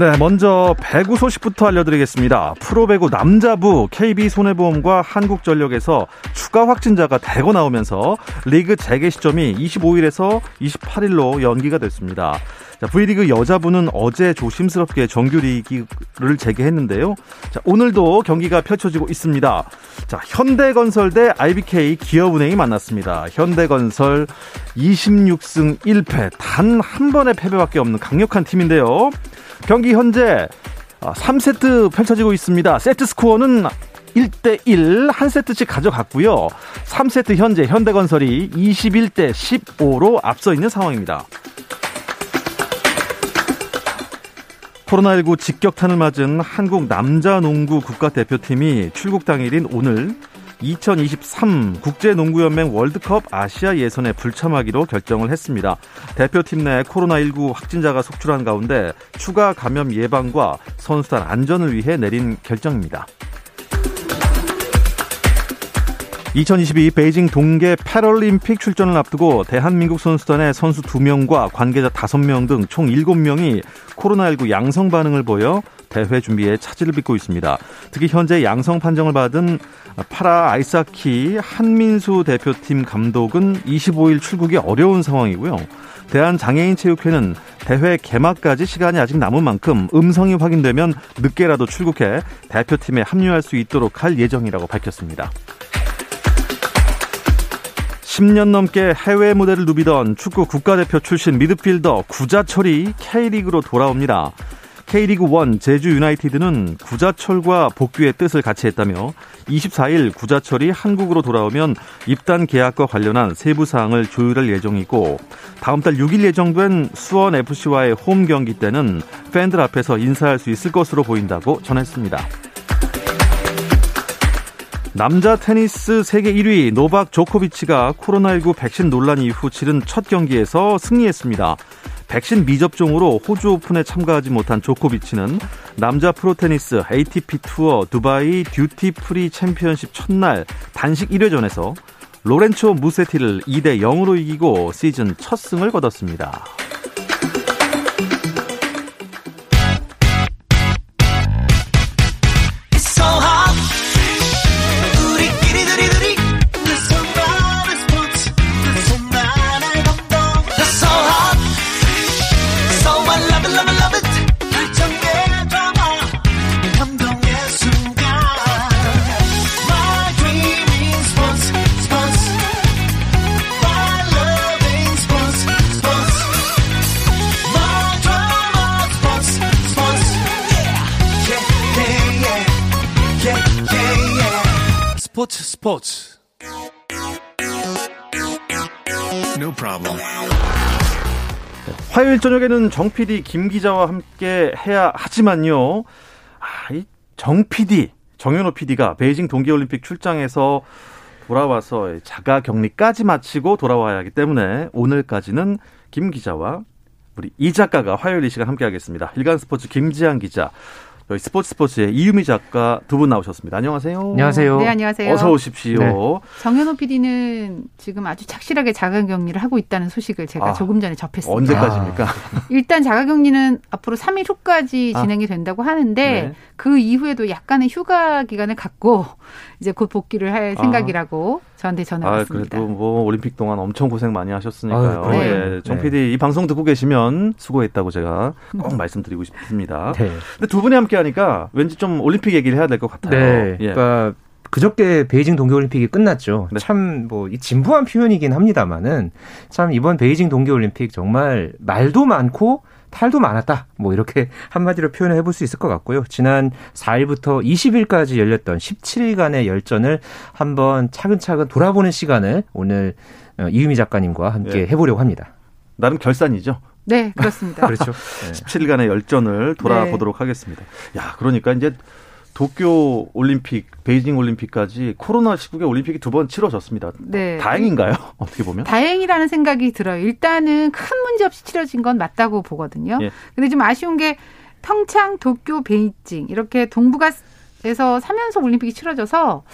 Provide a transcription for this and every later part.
네, 먼저 배구 소식부터 알려드리겠습니다. 프로배구 남자부 KB손해보험과 한국전력에서 추가 확진자가 대거 나오면서 리그 재개 시점이 25일에서 28일로 연기가 됐습니다. 자, V리그 여자부는 어제 조심스럽게 정규 리그를 재개했는데요. 자, 오늘도 경기가 펼쳐지고 있습니다. 자, 현대건설 대 IBK 기업은행이 만났습니다. 현대건설 26승 1패 단 한 번의 패배밖에 없는 강력한 팀인데요. 경기 현재 3세트 아, 펼쳐지고 있습니다. 세트 스코어는 1대1 한 세트씩 가져갔고요. 3세트 현재 현대건설이 21대 15로 앞서 있는 상황입니다. 코로나19 직격탄을 맞은 한국 남자 농구 국가대표팀이 출국 당일인 오늘 2023 국제농구연맹 월드컵 아시아 예선에 불참하기로 결정을 했습니다. 대표팀 내 코로나19 확진자가 속출한 가운데 추가 감염 예방과 선수단 안전을 위해 내린 결정입니다. 2022 베이징 동계 패럴림픽 출전을 앞두고 대한민국 선수단의 선수 2명과 관계자 5명 등 총 7명이 코로나19 양성 반응을 보여 대회 준비에 차질을 빚고 있습니다. 특히 현재 양성 판정을 받은 파라 아이스하키 한민수 대표팀 감독은 25일 출국이 어려운 상황이고요. 대한장애인체육회는 대회 개막까지 시간이 아직 남은 만큼 음성이 확인되면 늦게라도 출국해 대표팀에 합류할 수 있도록 할 예정이라고 밝혔습니다. 10년 넘게 해외 무대를 누비던 축구 국가대표 출신 미드필더 구자철이 K리그로 돌아옵니다. K리그 1 제주 유나이티드는 구자철과 복귀의 뜻을 같이 했다며 24일 구자철이 한국으로 돌아오면 입단 계약과 관련한 세부 사항을 조율할 예정이고 다음 달 6일 예정된 수원 FC와의 홈 경기 때는 팬들 앞에서 인사할 수 있을 것으로 보인다고 전했습니다. 남자 테니스 세계 1위 노박 조코비치가 코로나19 백신 논란 이후 치른 첫 경기에서 승리했습니다. 백신 미접종으로 호주 오픈에 참가하지 못한 조코비치는 남자 프로테니스 ATP 투어 두바이 듀티 프리 챔피언십 첫날 단식 1회전에서 로렌초 무세티를 2대 0으로 이기고 시즌 첫 승을 거뒀습니다. 스포츠 스포츠 No problem. 화요일 저녁에는 정 PD 김 기자와 함께 해야 하지만요. 아, 이정 PD, 정현호 PD가 베이징 동계올림픽 출장에서 돌아와서 자가 격리까지 마치고 돌아와야 하기 때문에 오늘까지는 김 기자와 우리 이 작가가 화요일 이 시간 함께 하겠습니다. 일간 스포츠 김지한 기자, 저희 스포츠 스포츠의 이유미 작가 두 분 나오셨습니다. 안녕하세요. 안녕하세요. 네, 안녕하세요. 어서 오십시오. 네. 정현호 PD는 지금 아주 착실하게 자가격리를 하고 있다는 소식을 제가 아, 조금 전에 접했습니다. 언제까지입니까? 아. 일단 자가격리는 앞으로 3일 후까지 아. 진행이 된다고 하는데 네. 그 이후에도 약간의 휴가 기간을 갖고 이제 곧 복귀를 할 아. 생각이라고 저한테 전해왔습니다. 아, 그래도 뭐 올림픽 동안 엄청 고생 많이 하셨으니까요. 아, 네. 예, 정 PD 네. 이 방송 듣고 계시면 수고했다고 제가 꼭 음. 말씀드리고 싶습니다. 네. 근데 두 분이 함께 하니까 왠지 좀 올림픽 얘기를 해야 될 것 같아요. 네. 예. 그러니까 그저께 베이징 동계올림픽이 끝났죠. 네. 참뭐 진부한 표현이긴 합니다만은 참 이번 베이징 동계올림픽 정말 말도 많고 탈도 많았다. 뭐 이렇게 한마디로 표현을 해볼 수 있을 것 같고요. 지난 4일부터 20일까지 열렸던 17일간의 열전을 한번 차근차근 돌아보는 시간을 오늘 어, 이유미 작가님과 함께 네. 해보려고 합니다. 나름 결산이죠. 네, 그렇습니다. 그렇죠. 네. 17일간의 열전을 돌아보도록 네. 하겠습니다. 야, 그러니까 이제 도쿄 올림픽, 베이징 올림픽까지 코로나 시국에 올림픽이 두 번 치러졌습니다. 네. 다행인가요? 어떻게 보면? 다행이라는 생각이 들어요. 일단은 큰 문제 없이 치러진 건 맞다고 보거든요. 예. 근데 좀 아쉬운 게 평창, 도쿄, 베이징 이렇게 동북아에서 3연속 올림픽이 치러져서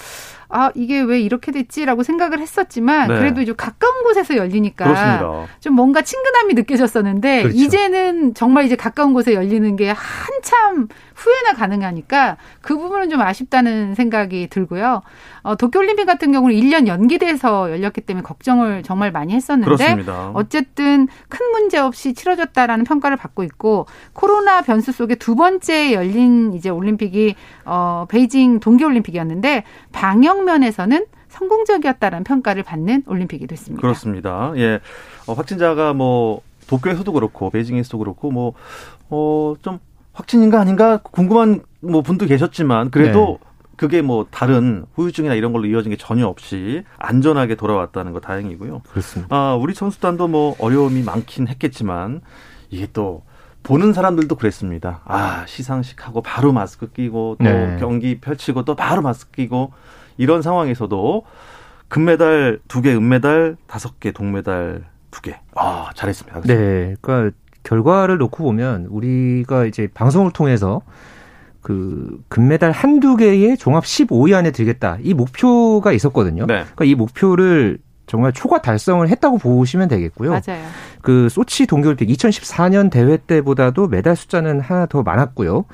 아 이게 왜 이렇게 됐지라고 생각을 했었지만 네. 그래도 좀 가까운 곳에서 열리니까 그렇습니다. 좀 뭔가 친근함이 느껴졌었는데 그렇죠. 이제는 정말 이제 가까운 곳에 열리는 게 한참 후에나 가능하니까 그 부분은 좀 아쉽다는 생각이 들고요. 어, 도쿄올림픽 같은 경우는 1년 연기돼서 열렸기 때문에 걱정을 정말 많이 했었는데 그렇습니다. 어쨌든 큰 문제 없이 치러졌다라는 평가를 받고 있고 코로나 변수 속에 두 번째 열린 이제 올림픽이 어, 베이징 동계올림픽이었는데 방역 면에서는 성공적이었다라는 평가를 받는 올림픽이 됐습니다. 그렇습니다. 예. 어, 확진자가 뭐 도쿄에서도 그렇고 베이징에서도 그렇고 뭐 어, 좀 확진인가 아닌가 궁금한 뭐 분도 계셨지만 그래도 네. 그게 뭐 다른 후유증이나 이런 걸로 이어진 게 전혀 없이 안전하게 돌아왔다는 거 다행이고요. 그렇습니다. 아, 우리 선수단도 뭐 어려움이 많긴 했겠지만 이게 또 보는 사람들도 그랬습니다. 아, 시상식 하고 바로 마스크 끼고 또 네. 경기 펼치고 또 바로 마스크 끼고 이런 상황에서도 금메달 두 개, 은메달 다섯 개, 동메달 두 개. 아, 잘했습니다. 네. 그러니까 결과를 놓고 보면 우리가 이제 방송을 통해서 그 금메달 한두 개의 종합 15위 안에 들겠다. 이 목표가 있었거든요. 네. 그러니까 이 목표를 정말 초과 달성을 했다고 보시면 되겠고요. 맞아요. 그 소치 동계올림픽 2014년 대회 때보다도 메달 숫자는 하나 더 많았고요.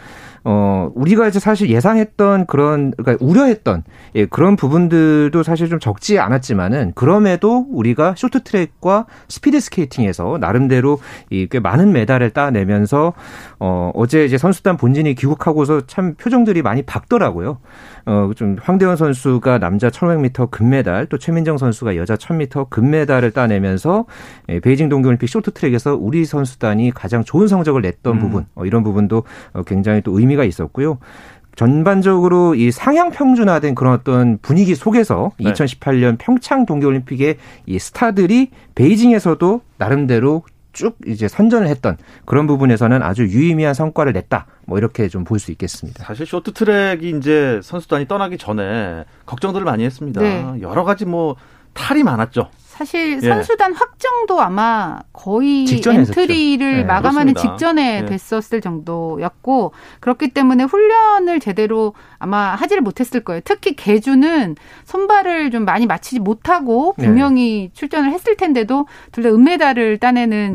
어, 우리가 이제 사실 예상했던 그런, 그러니까 우려했던, 예, 그런 부분들도 사실 좀 적지 않았지만은, 그럼에도 우리가 쇼트트랙과 스피드 스케이팅에서 나름대로 이 꽤 많은 메달을 따내면서, 어, 어제 이제 선수단 본진이 귀국하고서 참 표정들이 많이 밝더라고요. 어, 좀 황대헌 선수가 남자 1500m 금메달, 또 최민정 선수가 여자 1000m 금메달을 따내면서, 예, 베이징 동계올림픽 쇼트트랙에서 우리 선수단이 가장 좋은 성적을 냈던 음. 부분, 어, 이런 부분도 어, 굉장히 또 의미 의미가 있었고요. 전반적으로 이 상향 평준화된 그런 어떤 분위기 속에서 네. 2018년 평창 동계올림픽의 이 스타들이 베이징에서도 나름대로 쭉 이제 선전을 했던 그런 부분에서는 아주 유의미한 성과를 냈다. 뭐 이렇게 좀 볼 수 있겠습니다. 사실 쇼트트랙이 이제 선수단이 떠나기 전에 걱정들을 많이 했습니다. 네. 여러 가지 뭐 탈이 많았죠. 사실 예. 선수단 예. 확정도 아마 거의 엔트리를 네, 마감하는 그렇습니다. 직전에 예. 됐었을 정도였고 그렇기 때문에 훈련을 제대로 아마 하지를 못했을 거예요. 특히 개주는 손발을 좀 많이 맞추지 못하고 네. 분명히 네. 출전을 했을 텐데도 둘 다 은메달을 따내는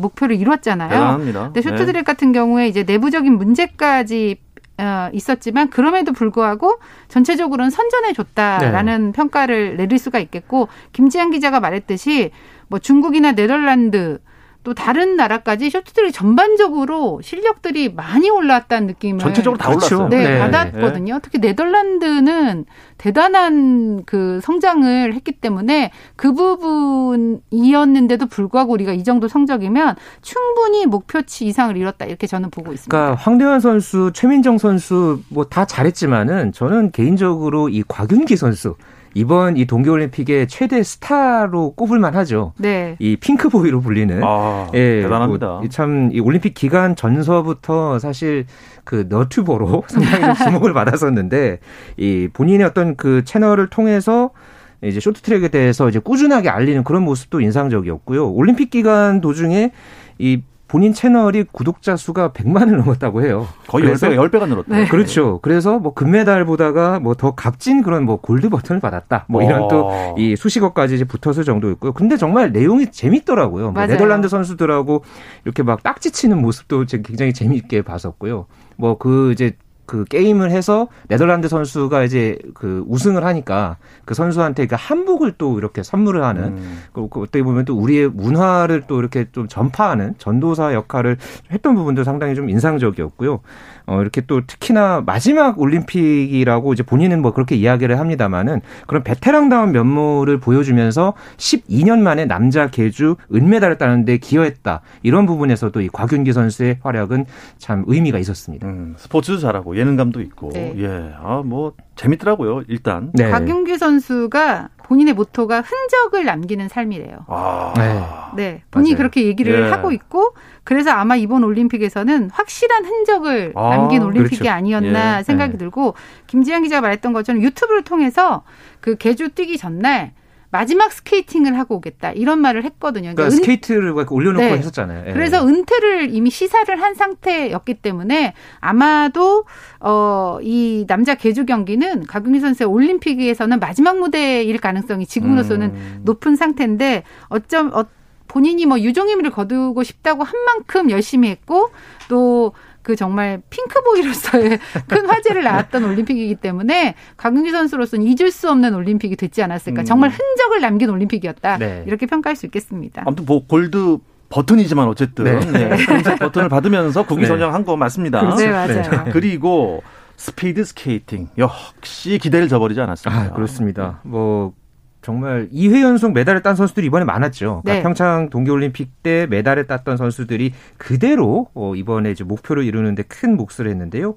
목, 표를 이뤘잖아요. 대단합니다. 근데 쇼트드랙 네. 같은 경우에 이제 내부적인 문제까지 어, 있었지만 그럼에도 불구하고 전체적으로는 선전해 줬다라는 네. 평가를 내릴 수가 있겠고 김지한 기자가 말했듯이 뭐 중국이나 네덜란드 또 다른 나라까지 쇼트트랙 전반적으로 실력들이 많이 올라왔다는 느낌을 전체적으로 다 올랐어요. 네, 네. 받았거든요. 네. 특히 네덜란드는 대단한 그 성장을 했기 때문에 그 부분이었는데도 불구하고 우리가 이 정도 성적이면 충분히 목표치 이상을 이뤘다 이렇게 저는 보고 있습니다. 그러니까 황대환 선수, 최민정 선수 뭐 다 잘했지만은 저는 개인적으로 이 곽윤기 선수 이번 이 동계올림픽의 최대 스타로 꼽을만 하죠. 네. 이 핑크보이로 불리는. 아, 예, 대단합니다. 뭐, 참이 올림픽 기간 전서부터 사실 그 너튜버로 상당히 주목을 받았었는데 이 본인의 어떤 그 채널을 통해서 이제 쇼트트랙에 대해서 이제 꾸준하게 알리는 그런 모습도 인상적이었고요. 올림픽 기간 도중에 이 본인 채널이 구독자 수가 100만을 넘었다고 해요. 거의 그래서, 10배가, 10배가 늘었다. 네. 그렇죠. 그래서 뭐 금메달 보다가 뭐 더 값진 그런 뭐 골드 버튼을 받았다. 뭐 이런 또 이 수식어까지 이제 붙었을 정도였고요. 근데 정말 내용이 재밌더라고요. 뭐 네덜란드 선수들하고 이렇게 막 딱지 치는 모습도 굉장히 재미있게 봤었고요. 뭐 그 이제 그 게임을 해서 네덜란드 선수가 이제 그 우승을 하니까 그 선수한테 그 한복을 또 이렇게 선물을 하는 음. 그 어떻게 보면 또 우리의 문화를 또 이렇게 좀 전파하는 전도사 역할을 했던 부분도 상당히 좀 인상적이었고요. 어, 이렇게 또 특히나 마지막 올림픽이라고 이제 본인은 뭐 그렇게 이야기를 합니다만은 그런 베테랑다운 면모를 보여주면서 12년 만에 남자 계주 은메달을 따는데 기여했다. 이런 부분에서도 이 곽윤기 선수의 활약은 참 의미가 있었습니다. 음, 스포츠도 잘하고 예능감도 있고, 네. 예, 아, 뭐, 재밌더라고요. 일단 네. 곽윤기 선수가 본인의 모토가 흔적을 남기는 삶이래요. 아. 네. 네. 본인이 맞아요. 그렇게 얘기를 예. 하고 있고 그래서 아마 이번 올림픽에서는 확실한 흔적을 아, 남긴 올림픽이 그렇죠. 아니었나 예. 생각이 네. 들고 김지현 기자가 말했던 것처럼 유튜브를 통해서 그 계주 뛰기 전날 마지막 스케이팅을 하고 오겠다 이런 말을 했거든요. 그러니까, 그러니까 은... 스케이트를 올려놓고 네. 했었잖아요. 예. 그래서 은퇴를 이미 시사를 한 상태였기 때문에 아마도 어, 이 남자 개주 경기는 가경희 선수의 올림픽에서는 마지막 무대일 가능성이 지금으로서는 음. 높은 상태인데 어쩜 어, 본인이 뭐 유종의미를 거두고 싶다고 한 만큼 열심히 했고 또 그 정말 핑크보이로서의 큰 화제를 낳았던 올림픽이기 때문에 강윤기 선수로서는 잊을 수 없는 올림픽이 됐지 않았을까. 음. 정말 흔적을 남긴 올림픽이었다. 네. 이렇게 평가할 수 있겠습니다. 아무튼 뭐 골드 버튼이지만 어쨌든 네. 네. 버튼을 받으면서 국위 선양한 거 맞습니다. 네, 맞아요. 자, 그리고 스피드 스케이팅 역시 기대를 저버리지 않았습니다. 아, 그렇습니다. 뭐 정말 2회 연속 메달을 딴 선수들이 이번에 많았죠. 그러니까 네. 평창 동계올림픽 때 메달을 땄던 선수들이 그대로 어, 이번에 이제 목표를 이루는데 큰 몫을 했는데요.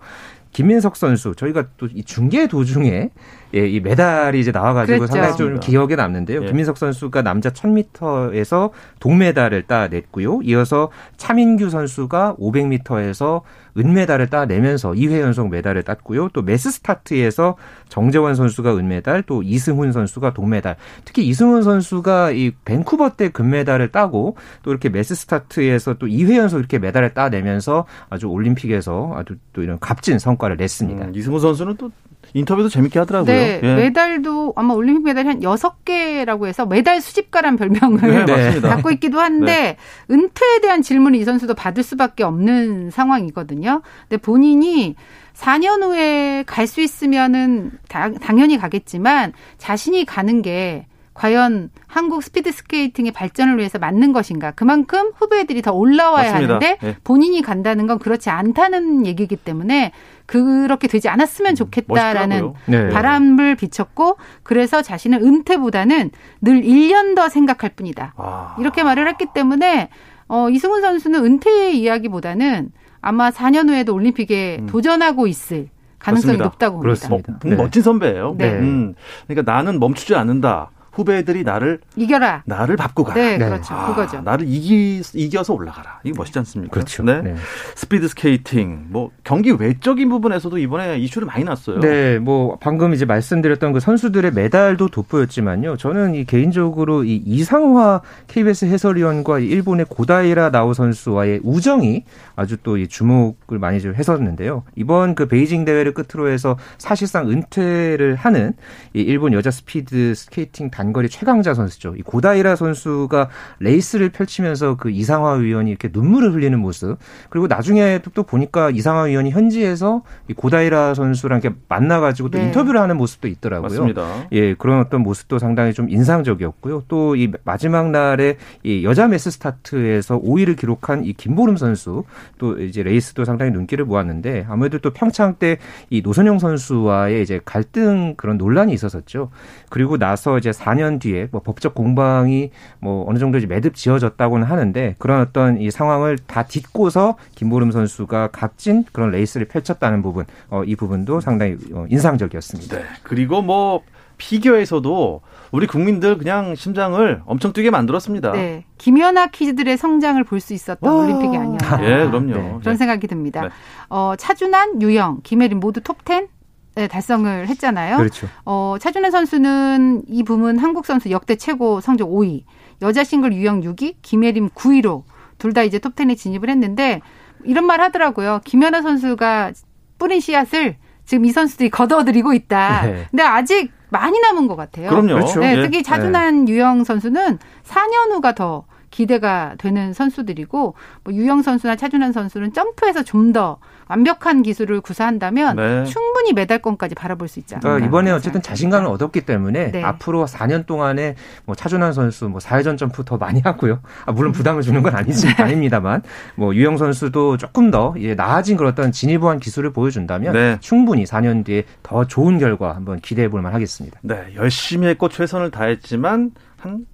김민석 선수 저희가 또 이 중계 도중에 예, 이 메달이 이제 나와가지고 그랬죠. 상당히 좀 기억에 남는데요. 예. 김민석 선수가 남자 1000m에서 동메달을 따냈고요. 이어서 차민규 선수가 500m에서 은메달을 따내면서 2회 연속 메달을 땄고요. 또 매스 스타트에서 정재원 선수가 은메달, 또 이승훈 선수가 동메달. 특히 이승훈 선수가 이 밴쿠버 때 금메달을 따고 또 이렇게 매스 스타트에서 또 2회 연속 이렇게 메달을 따내면서 아주 올림픽에서 아주 또 이런 값진 성과를 냈습니다. 음, 이승훈 선수는 또 인터뷰도 재밌게 하더라고요. 네, 예. 메달도 아마 올림픽 메달이 한 여섯 개라고 해서 메달 수집가란 별명을 네, 갖고 있기도 한데 네. 은퇴에 대한 질문을 이 선수도 받을 수밖에 없는 상황이거든요. 근데 본인이 4년 후에 갈 수 있으면은 다, 당연히 가겠지만 자신이 가는 게 과연 한국 스피드 스케이팅의 발전을 위해서 맞는 것인가? 그만큼 후배들이 더 올라와야 맞습니다. 하는데 네. 본인이 간다는 건 그렇지 않다는 얘기이기 때문에 그렇게 되지 않았으면 음, 좋겠다라는 네. 바람을 비쳤고 그래서 자신은 은퇴보다는 늘 1년 더 생각할 뿐이다. 아. 이렇게 말을 했기 때문에 어, 이승훈 선수는 은퇴의 이야기보다는 아마 4년 후에도 올림픽에 음. 도전하고 있을 가능성이 맞습니다. 높다고 봅니다. 그렇습니다. 네. 멋진 선배예요. 네. 음, 그러니까 나는 멈추지 않는다. 후배들이 나를 이겨라. 나를 밟고 가라. 네, 네. 그렇죠. 아, 그거죠. 나를 이기 이겨서 올라가라. 이거 멋있지 않습니까? 그렇죠. 네. 네. 스피드 스케이팅 뭐 경기 외적인 부분에서도 이번에 이슈를 많이 났어요. 네, 뭐 방금 이제 말씀드렸던 그 선수들의 메달도 돋보였지만요. 저는 이 개인적으로 이 이상화 KBS 해설위원과 일본의 고다이라 나오 선수와의 우정이 아주 또이 주목을 많이 좀 했었는데요. 이번 그 베이징 대회를 끝으로 해서 사실상 은퇴를 하는 이 일본 여자 스피드 스케이팅 단 단거리 최강자 선수죠. 이 고다이라 선수가 레이스를 펼치면서 그 이상화 위원이 이렇게 눈물을 흘리는 모습. 그리고 나중에 또, 또 보니까 이상화 위원이 현지에서 이 고다이라 선수랑 이렇게 만나가지고 또 네. 인터뷰를 하는 모습도 있더라고요. 맞습니다. 예, 그런 어떤 모습도 상당히 좀 인상적이었고요. 또 이 마지막 날에 이 여자 매스 스타트에서 5위를 기록한 이 김보름 선수 또 이제 레이스도 상당히 눈길을 모았는데 아무래도 또 평창 때 이 노선영 선수와의 이제 갈등 그런 논란이 있었었죠. 그리고 나서 이제 4년 뒤에 뭐 법적 공방이 뭐 어느 정도 이제 매듭 지어졌다고는 하는데 그런 어떤 이 상황을 다 딛고서 김보름 선수가 값진 그런 레이스를 펼쳤다는 부분, 어, 이 부분도 상당히 어, 인상적이었습니다. 네. 그리고 뭐 피겨에서도 우리 국민들 그냥 심장을 엄청 뛰게 만들었습니다. 네. 김연아 키즈들의 성장을 볼 수 있었던 올림픽이 아니었나. 예, 그럼요. 네. 그런 생각이 듭니다. 네. 어, 차준환, 유영, 김혜린 모두 톱10 네, 달성을 했잖아요. 그렇죠. 어, 차준혜 선수는 이 부문 한국 선수 역대 최고 성적 5위, 여자 싱글 유영 6위, 김예림 9위로 둘 다 이제 톱10에 진입을 했는데 이런 말 하더라고요. 김연아 선수가 뿌린 씨앗을 지금 이 선수들이 걷어들이고 있다. 네. 근데 아직 많이 남은 것 같아요. 그럼요. 그렇죠. 네, 특히 차준환 네. 유영 선수는 4년 후가 더 기대가 되는 선수들이고 뭐 유영 선수나 차준환 선수는 점프에서 좀 더 완벽한 기술을 구사한다면 네. 충분히 메달권까지 바라볼 수 있지 않을까. 그러니까 이번에 어쨌든 자신감을 얻었기 때문에 네. 앞으로 4년 동안에 뭐 차준환 선수 뭐 4회전 점프 더 많이 하고요. 아, 물론 부담을 주는 건 아니지 아닙니다만 뭐 유영 선수도 조금 더 예, 나아진 그런 어떤 진일보한 기술을 보여준다면 네. 충분히 4년 뒤에 더 좋은 결과 한번 기대해 볼 만하겠습니다. 네, 열심히 했고 최선을 다했지만 한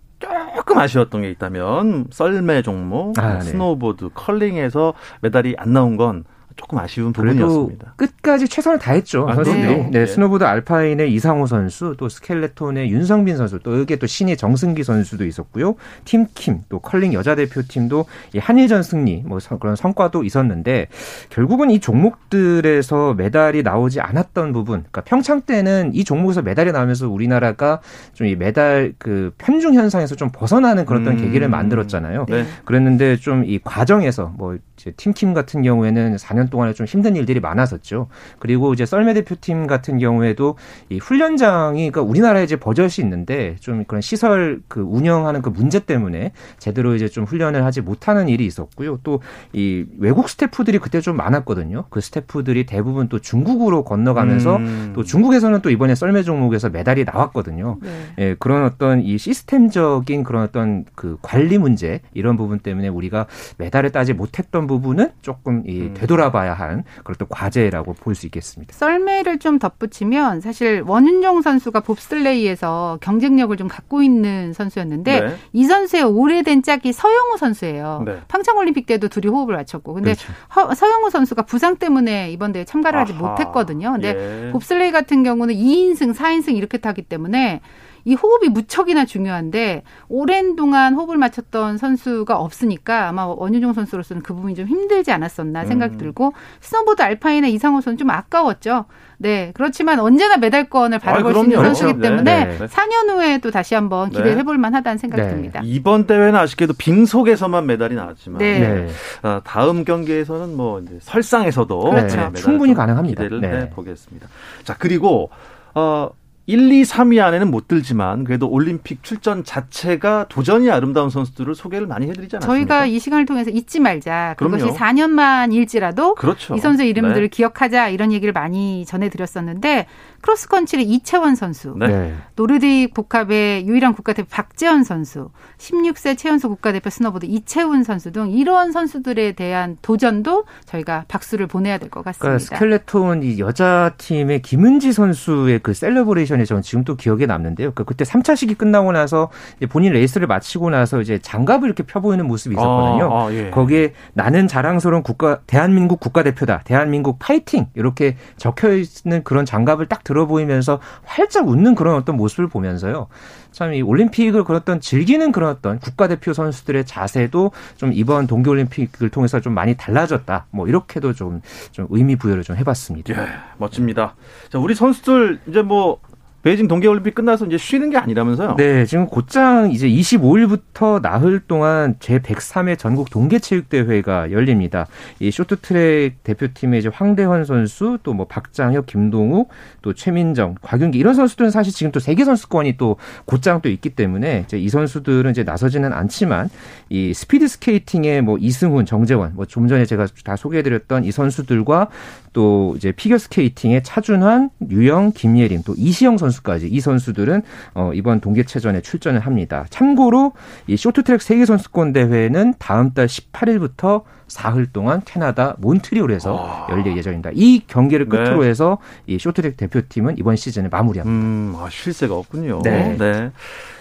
조금 아쉬웠던 게 있다면 썰매 종목, 아, 네. 스노보드, 컬링에서 메달이 안 나온 건 조금 아쉬운 부분이었습니다. 끝까지 최선을 다했죠. 아, 선수들이. 네. 네. 스노보드 알파인의 이상호 선수, 또 스켈레톤의 윤성빈 선수, 또 여기에 또 신예 정승기 선수도 있었고요. 팀킴, 또 컬링 여자 대표팀도 이 한일전 승리, 뭐 그런 성과도 있었는데 결국은 이 종목들에서 메달이 나오지 않았던 부분, 그러니까 평창 때는 이 종목에서 메달이 나오면서 우리나라가 좀 이 메달 그 편중 현상에서 좀 벗어나는 그런 음. 계기를 만들었잖아요. 네. 그랬는데 좀 이 과정에서 뭐 이제 팀킴 같은 경우에는 4년 동안에 좀 힘든 일들이 많았었죠. 그리고 이제 썰매 대표팀 같은 경우에도 이 훈련장이 그러니까 우리나라에 이제 버젓이 있는데 좀 그런 시설 그 운영하는 그 문제 때문에 제대로 이제 좀 훈련을 하지 못하는 일이 있었고요. 또 이 외국 스태프들이 그때 좀 많았거든요. 그 스태프들이 대부분 또 중국으로 건너가면서 음. 또 중국에서는 또 이번에 썰매 종목에서 메달이 나왔거든요. 네. 예, 그런 어떤 이 시스템적인 그런 어떤 그 관리 문제 이런 부분 때문에 우리가 메달을 따지 못했던 부분은 조금 이 음. 되돌아봐야 할 그런 또 과제라고 볼 수 있겠습니다. 썰매를 좀 덧붙이면 사실 원윤종 선수가 봅슬레이에서 경쟁력을 좀 갖고 있는 선수였는데 네. 이 선수의 오래된 짝이 서영우 선수예요. 네. 평창올림픽 때도 둘이 호흡을 맞췄고 근데 그렇죠. 서영우 선수가 부상 때문에 이번 대회 참가를 하지 아하. 못했거든요. 근데 예. 봅슬레이 같은 경우는 2인승, 4인승 이렇게 타기 때문에 이 호흡이 무척이나 중요한데 오랜 동안 호흡을 맞췄던 선수가 없으니까 아마 원윤종 선수로서는 그 부분이 좀 힘들지 않았었나 생각이 음. 들고 스노보드 알파인의 이상호 선수 좀 아까웠죠. 네. 그렇지만 언제나 메달권을 바라볼 아, 수 있는 선수이기 네. 때문에 네. 네. 4년 후에 또 다시 한번 기대해 네. 볼 만하다는 생각이 네. 듭니다. 이번 대회는 아쉽게도 빙속에서만 메달이 나왔지만 네. 어, 다음 경기에서는 뭐 이제 설상에서도 그렇죠. 충분히 가능합니다. 기대를 해 보겠습니다. 자, 그리고 어 1, 2, 3위 안에는 못 들지만 그래도 올림픽 출전 자체가 도전이 아름다운 선수들을 소개를 많이 해드리지 않았습니까? 저희가 이 시간을 통해서 잊지 말자. 그것이 그럼요. 4년만일지라도 그렇죠. 이 선수 이름들을 네. 기억하자 이런 얘기를 많이 전해드렸었는데 크로스컨트리 이채원 선수, 네. 노르딕 복합의 유일한 국가대표 박제언 선수, 16세 최연소 국가대표 스노보드 이채운 선수 등 이런 선수들에 대한 도전도 저희가 박수를 보내야 될 것 같습니다. 그러니까 스켈레톤 이 여자 팀의 김은지 선수의 그 celebration 이 저는 지금 또 기억에 남는데요. 그러니까 그때 3차 시기 끝나고 나서 본인 레이스를 마치고 나서 이제 장갑을 이렇게 펴보이는 모습이 있었거든요. 아, 아, 예. 거기에 나는 자랑스러운 국가 대한민국 국가대표다, 대한민국 파이팅 이렇게 적혀 있는 그런 장갑을 딱 들어 보이면서 활짝 웃는 그런 어떤 모습을 보면서요. 참 이 올림픽을 그랬던 즐기는 그런 어떤 국가대표 선수들의 자세도 좀 이번 동계올림픽을 통해서 좀 많이 달라졌다. 뭐 이렇게도 좀, 좀 의미 부여를 좀 해봤습니다. 예, 멋집니다. 자, 우리 선수들 이제 뭐 베이징 동계올림픽 끝나서 이제 쉬는 게 아니라면서요? 네, 지금 곧장 이제 25일부터 나흘 동안 제 103회 전국 동계체육대회가 열립니다. 이 쇼트트랙 대표팀의 이제 황대헌 선수, 또 뭐 박장혁, 김동욱, 또 최민정, 곽윤기 이런 선수들은 사실 지금 또 세계 선수권이 또 곧장 또 있기 때문에 이제 이 선수들은 이제 나서지는 않지만 이 스피드 스케이팅의 뭐 이승훈, 정재원, 뭐 좀 전에 제가 다 소개해드렸던 이 선수들과 또 이제 피겨 스케이팅의 차준환, 유영, 김예림, 또 이시형 선수 선수까지 이 선수들은 어, 이번 동계체전에 출전을 합니다. 참고로 이 쇼트트랙 세계 선수권 대회는 다음 달 18일부터 사흘 동안 캐나다 몬트리올에서 아. 열릴 예정입니다. 이 경기를 네. 끝으로 네. 해서 이 쇼트트랙 대표팀은 이번 시즌을 마무리합니다. 음, 아, 쉴새가 없군요. 네. 네.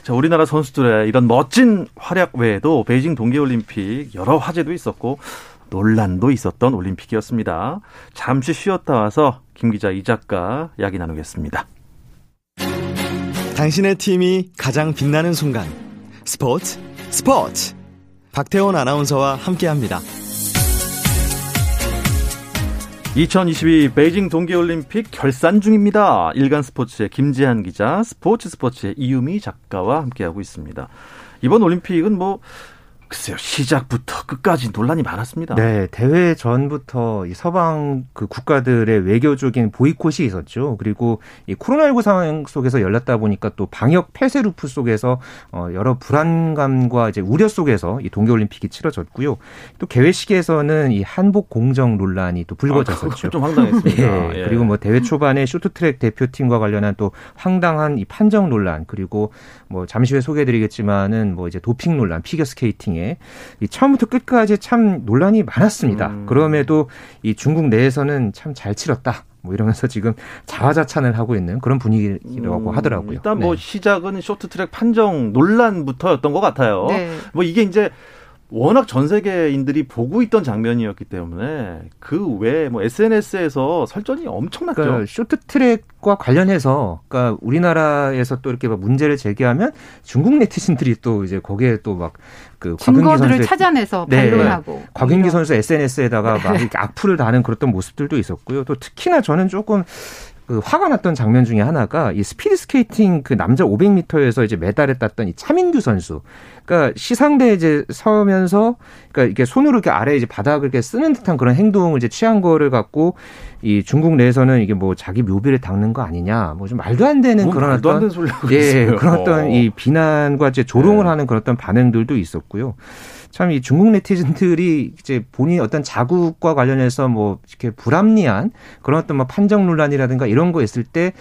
자, 우리나라 선수들의 이런 멋진 활약 외에도 베이징 동계올림픽 여러 화제도 있었고 논란도 있었던 올림픽이었습니다. 잠시 쉬었다 와서 김 기자 이 작가 이야기 나누겠습니다. 당신의 팀이 가장 빛나는 순간 스포츠 스포츠 박태원 아나운서와 함께 합니다. 2022 베이징 동계올림픽 결산 중입니다. 일간 스포츠의 김재한 기자, 스포츠 스포츠의 이유미 작가와 함께하고 있습니다. 이번 올림픽은 뭐 글쎄요, 시작부터 끝까지 논란이 많았습니다. 네, 대회 전부터 이 서방 그 국가들의 외교적인 보이콧이 있었죠. 그리고 이 코로나19 상황 속에서 열렸다 보니까 또 방역 폐쇄 루프 속에서 어 여러 불안감과 이제 우려 속에서 이 동계올림픽이 치러졌고요. 또 개회식에서는 이 한복 공정 논란이 또 불거졌었죠. 아, 좀 황당했습니다. 네, 예. 그리고 뭐 대회 초반에 쇼트트랙 대표팀과 관련한 또 황당한 이 판정 논란 그리고 뭐 잠시 후에 소개해드리겠지만은 뭐 이제 도핑 논란, 피겨 스케이팅 등에 이 처음부터 끝까지 참 논란이 많았습니다. 음. 그럼에도 이 중국 내에서는 참 잘 치렀다. 뭐 이러면서 지금 자화자찬을 하고 있는 그런 분위기라고 음, 하더라고요. 일단 뭐 네. 시작은 쇼트트랙 판정 논란부터였던 것 같아요. 네. 뭐 이게 이제 워낙 전 세계인들이 보고 있던 장면이었기 때문에 그 외에 뭐 SNS에서 설전이 엄청났죠. 그러니까 쇼트트랙과 관련해서 그러니까 우리나라에서 또 이렇게 막 문제를 제기하면 중국 네티즌들이 또 이제 거기에 또 막 그 증거들을 찾아내서 네. 반론하고 네. 곽윤기 선수 SNS에다가 막 네. 이렇게 악플을 다는 그랬던 모습들도 있었고요. 또 특히나 저는 조금 그 화가 났던 장면 중에 하나가 이 스피드 스케이팅 그 남자 500m에서 이제 메달을 땄던 이 차민규 선수. 그러니까 시상대에 이제 서면서 그러니까 이렇게 손으로 이렇게 아래 이제 바닥을 이렇게 쓰는 듯한 그런 행동을 이제 취한 거를 갖고 이 중국 내에서는 이게 뭐 자기 묘비를 닦는 거 아니냐 뭐 좀 말도 안 되는 뭐 그런 어떤 예 그런 어떤 어. 이 비난과 이제 조롱을 네. 하는 그런 어떤 반응들도 있었고요. 참 이 중국 네티즌들이 이제 본인 어떤 자국과 관련해서 뭐 이렇게 불합리한 그런 어떤 뭐 판정 논란이라든가 이런 거 있을 때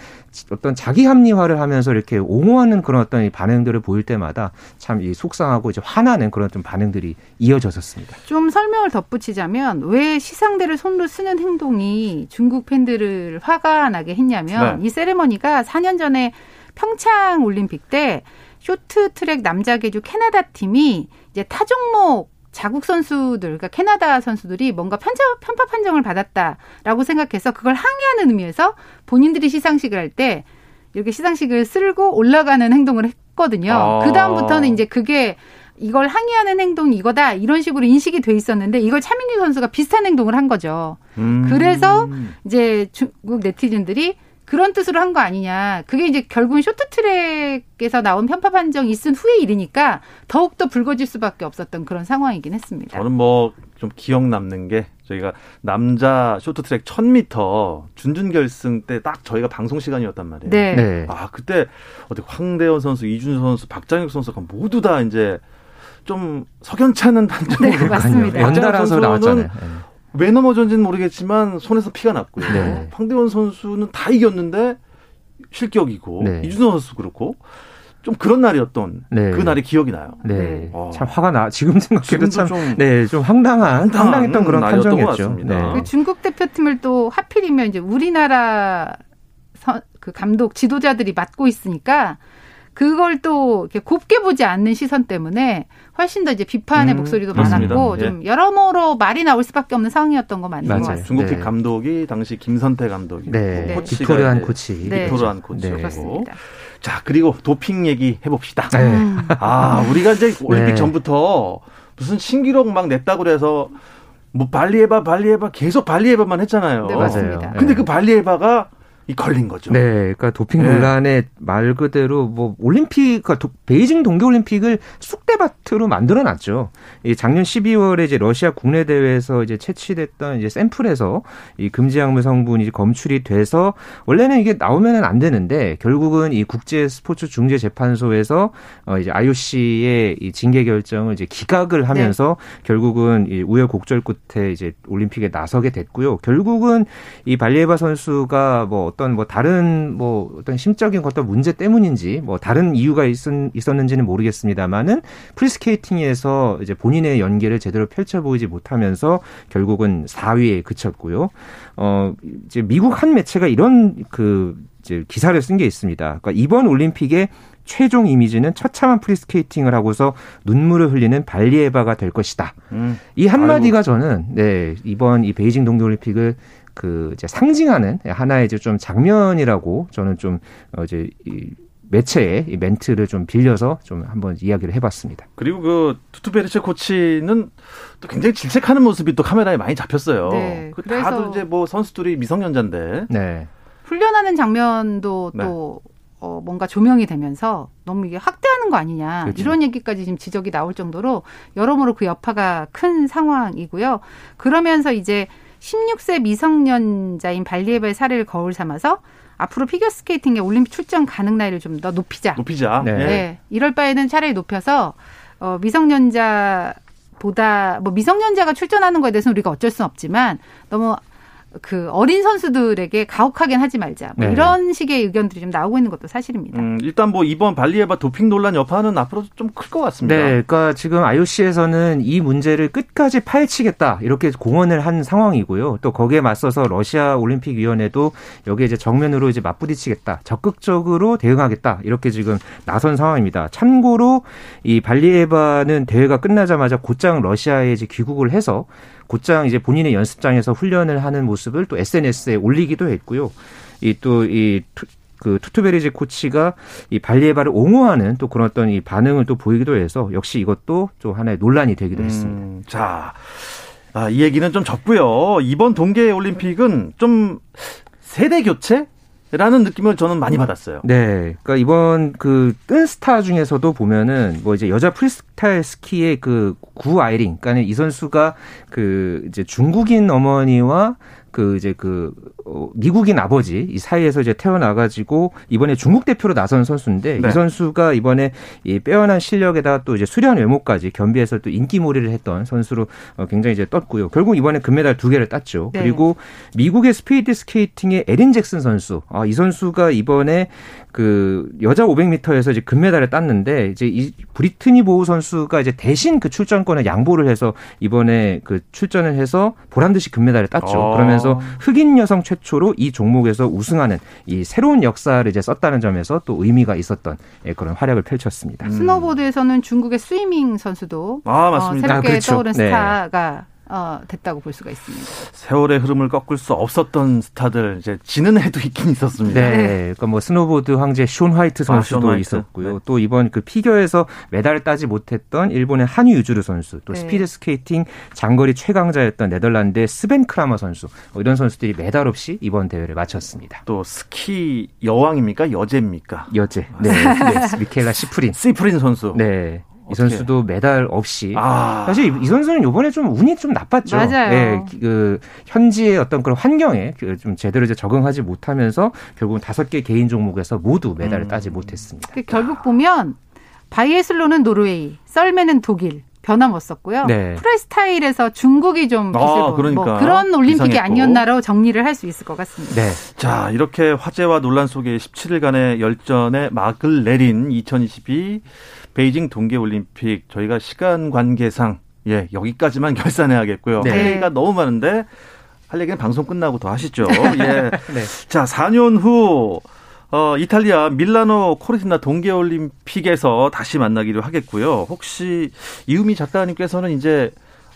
어떤 자기 합리화를 하면서 이렇게 옹호하는 그런 어떤 반응들을 보일 때마다 참 이 속상하고 이제 화나는 그런 좀 반응들이 이어졌었습니다. 좀 설명을 덧붙이자면 왜 시상대를 손으로 쓰는 행동이 중국 팬들을 화가 나게 했냐면 네. 이 세레머니가 4년 전에 평창 올림픽 때 쇼트트랙 남자 계주 캐나다 팀이 이제 타 종목 자국 선수들, 그러니까 캐나다 선수들이 뭔가 편차, 편파 판정을 받았다라고 생각해서 그걸 항의하는 의미에서 본인들이 시상식을 할 때 이렇게 시상식을 쓸고 올라가는 행동을 했거든요. 아. 그 다음부터는 이제 그게 이걸 항의하는 행동이 이거다 이런 식으로 인식이 돼 있었는데 이걸 차민규 선수가 비슷한 행동을 한 거죠. 음. 그래서 이제 중국 네티즌들이 그런 뜻으로 한 거 아니냐. 그게 이제 결국은 쇼트트랙에서 나온 편파 판정이 있은 후의 일이니까 더욱더 불거질 수밖에 없었던 그런 상황이긴 했습니다. 저는 뭐 좀 기억 남는 게 저희가 남자 쇼트트랙 1000m 준준결승 때 딱 저희가 방송 시간이었단 말이에요. 네. 네. 아, 그때 어떻게 황대현 선수, 이준수 선수, 박장혁 선수가 모두 다 이제 좀 석연치 않은 단점으로 네, 맞습니다. 연달아서 나왔잖아요. 네. 왜 넘어졌는지는 모르겠지만 손에서 피가 났고요. 네. 황대원 선수는 다 이겼는데 실격이고 네. 이준호 선수 그렇고 좀 그런 날이었던 네. 그 날이 기억이 나요. 네. 어. 참 화가 나. 지금 생각해도 참, 좀, 네, 좀 황당한, 황당했던 그런 판정이었죠. 네. 그 중국 대표팀을 또 하필이면 이제 우리나라 서, 그 감독 지도자들이 맡고 있으니까 그걸 또 이렇게 곱게 보지 않는 시선 때문에 훨씬 더 이제 비판의 음, 목소리도 그렇습니다. 많았고 예. 좀 여러모로 말이 나올 수밖에 없는 상황이었던 거 맞는 맞아요. 것 같습니다. 중국팀 네. 감독이 당시 김선태 감독이고 네. 비토르한 코치, 네. 비토르한 코치고. 네. 자 그리고 도핑 얘기 해봅시다. 네. 아 우리가 이제 올림픽 네. 전부터 무슨 신기록 막 냈다고 그래서 뭐 발리에바 발리에바 계속 발리에바만 했잖아요. 네, 맞습니다. 근데 그 발리에바가 이 걸린 거죠. 네, 그러니까 도핑 논란에 네. 말 그대로 뭐 올림픽, 그러니까 베이징 동계올림픽을 쑥대밭으로 만들어놨죠. 이 작년 12월에 이제 러시아 국내 대회에서 이제 채취됐던 이제 샘플에서 이 금지 약물 성분이 검출이 돼서 원래는 이게 나오면은 안 되는데 결국은 이 국제 스포츠 중재 재판소에서 어 이제 IOC의 이 징계 결정을 이제 기각을 하면서 네. 결국은 이 우여곡절 끝에 이제 올림픽에 나서게 됐고요. 결국은 이 발리에바 선수가 뭐 어떤 뭐 다른 뭐 어떤 심적인 어떤 문제 때문인지 뭐 다른 이유가 있, 있었 는지는 모르겠습니다만은 프리스케이팅에서 이제 본인의 연기를 제대로 펼쳐 보이지 못하면서 결국은 4위에 그쳤고요. 어 이제 미국 한 매체가 이런 그 이제 기사를 쓴 게 있습니다. 그러니까 이번 올림픽의 최종 이미지는 처참한 프리스케이팅을 하고서 눈물을 흘리는 발리예바가 될 것이다. 음. 이 한마디가 아이고. 저는 네 이번 이 베이징 동계올림픽을 그 이제 상징하는 하나의 이제 좀 장면이라고 저는 좀 어, 이제 이 매체의 이 멘트를 좀 빌려서 좀 한번 이야기를 해봤습니다. 그리고 그 투트베리제 코치는 또 굉장히 질책하는 모습이 또 카메라에 많이 잡혔어요. 네, 그 다들 이제 뭐 선수들이 미성년자인데. 네. 훈련하는 장면도 네. 또 어, 뭔가 조명이 되면서 너무 이게 학대하는 거 아니냐 그렇죠. 이런 얘기까지 지금 지적이 나올 정도로 여러모로 그 여파가 큰 상황이고요. 그러면서 이제 16세 미성년자인 발리에바의 사례를 거울 삼아서 앞으로 피겨스케이팅의 올림픽 출전 가능 나이를 좀 더 높이자. 높이자. 네. 네. 이럴 바에는 차라리 높여서 어, 미성년자 보다 뭐 미성년자가 출전하는 거에 대해서는 우리가 어쩔 수는 없지만 너무 그 어린 선수들에게 가혹하긴 하지 말자. 뭐 네. 이런 식의 의견들이 좀 나오고 있는 것도 사실입니다. 음, 일단 뭐 이번 발리에바 도핑 논란 여파는 앞으로 좀 클 것 같습니다. 네, 그러니까 지금 IOC에서는 이 문제를 끝까지 파헤치겠다 이렇게 공언을 한 상황이고요. 또 거기에 맞서서 러시아 올림픽 위원회도 여기에 이제 정면으로 이제 맞부딪히겠다, 적극적으로 대응하겠다 이렇게 지금 나선 상황입니다. 참고로 이 발리에바는 대회가 끝나자마자 곧장 러시아에 이제 귀국을 해서 곧장 이제 본인의 연습장에서 훈련을 하는 모습을 또 SNS에 올리기도 했고요. 이 또이 그 투트베리제 코치가 이 발리예바를 옹호하는 또 그런 어떤 이 반응을 또 보이기도 해서 역시 이것도 좀 하나의 논란이 되기도 음, 했습니다. 자, 아, 이 얘기는 좀 접고요. 이번 동계 올림픽은 좀 세대 교체? 라는 느낌을 저는 많이 받았어요. 네. 그러니까 이번 그 뜬 스타 중에서도 보면은 뭐 이제 여자 프리스타일 스키의 그 구 아이링, 그러니까 이 선수가 그 이제 중국인 어머니와 그 이제 그 어, 미국인 아버지 이 사이에서 이제 태어나가지고 이번에 중국 대표로 나선 선수인데 네. 이 선수가 이번에 이 빼어난 실력에다 또 이제 수려한 외모까지 겸비해서 또 인기몰이를 했던 선수로 어, 굉장히 이제 떴고요. 결국 이번에 금메달 두 개를 땄죠. 네. 그리고 미국의 스피드 스케이팅의 에린 잭슨 선수, 아, 이 선수가 이번에 그 여자 500m에서 이제 금메달을 땄는데 이제 이 브리트니 보우 선수가 이제 대신 그 출전권을 양보를 해서 이번에 그 출전을 해서 보란 듯이 금메달을 땄죠. 아. 그러면서 흑인 여성 최초로 이 종목에서 우승하는 이 새로운 역사를 이제 썼다는 점에서 또 의미가 있었던 예, 그런 활약을 펼쳤습니다. 음. 스노보드에서는 중국의 쑤이밍 선수도 아, 맞습니다. 어, 새롭게 아, 그렇죠. 떠오른 네. 스타가 어, 됐다고 볼 수가 있습니다. 세월의 흐름을 꺾을 수 없었던 스타들 이제 지는 해도 있긴 있었습니다. 네, 그러니까 뭐 스노보드 황제 숀 화이트 선수도 아, 숀 화이트. 있었고요. 네. 또 이번 그 피겨에서 메달을 따지 못했던 일본의 하뉴 유즈루 선수, 또 네. 스피드 스케이팅 장거리 최강자였던 네덜란드의 스벤 크라머 선수 뭐 이런 선수들이 메달 없이 이번 대회를 마쳤습니다. 또 스키 여왕입니까 여제입니까? 여제. 네, 네. 미켈라 시프린. 시프린 선수. 네. 이 선수도 메달 없이 아. 사실 이 선수는 이번에 좀 운이 좀 나빴죠. 맞아요. 예, 그 현지의 어떤 그런 환경에 그좀 제대로 이제 적응하지 못하면서 결국은 다섯 개 개인 종목에서 모두 메달을 음. 따지 못했습니다. 그 결국 보면 바이애슬로는 노르웨이, 썰매는 독일, 변함없었고요. 네. 프레스타일에서 중국이 좀 기세본 아, 그러니까. 뭐 그런 올림픽이 이상했고. 아니었나로 정리를 할 수 있을 것 같습니다. 네. 자, 이렇게 화제와 논란 속에 17일간의 열전에 막을 내린 2022 베이징 동계 올림픽 저희가 시간 관계상 예 여기까지만 결산해야겠고요. 네. 할 얘기가 너무 많은데 할 얘기는 방송 끝나고 더 하시죠. 예. 네. 자 4년 후 어, 이탈리아 밀라노 코르티나 동계올림픽에서 다시 만나기로 하겠고요. 혹시 이유미 작가님께서는 이제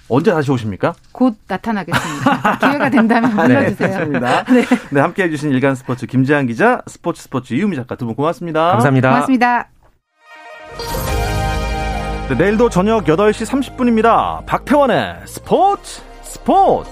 언제 다시 오십니까? 곧 나타나겠습니다. 기회가 된다면 네, 불러주세요. 네, 네. 네, 함께 해 주신 일간 스포츠 김재한 기자, 스포츠 스포츠 이유미 작가 두 분 고맙습니다. 감사합니다. 고맙습니다. 네, 내일도 저녁 8시 30분입니다. 박태원의 스포츠 스포츠.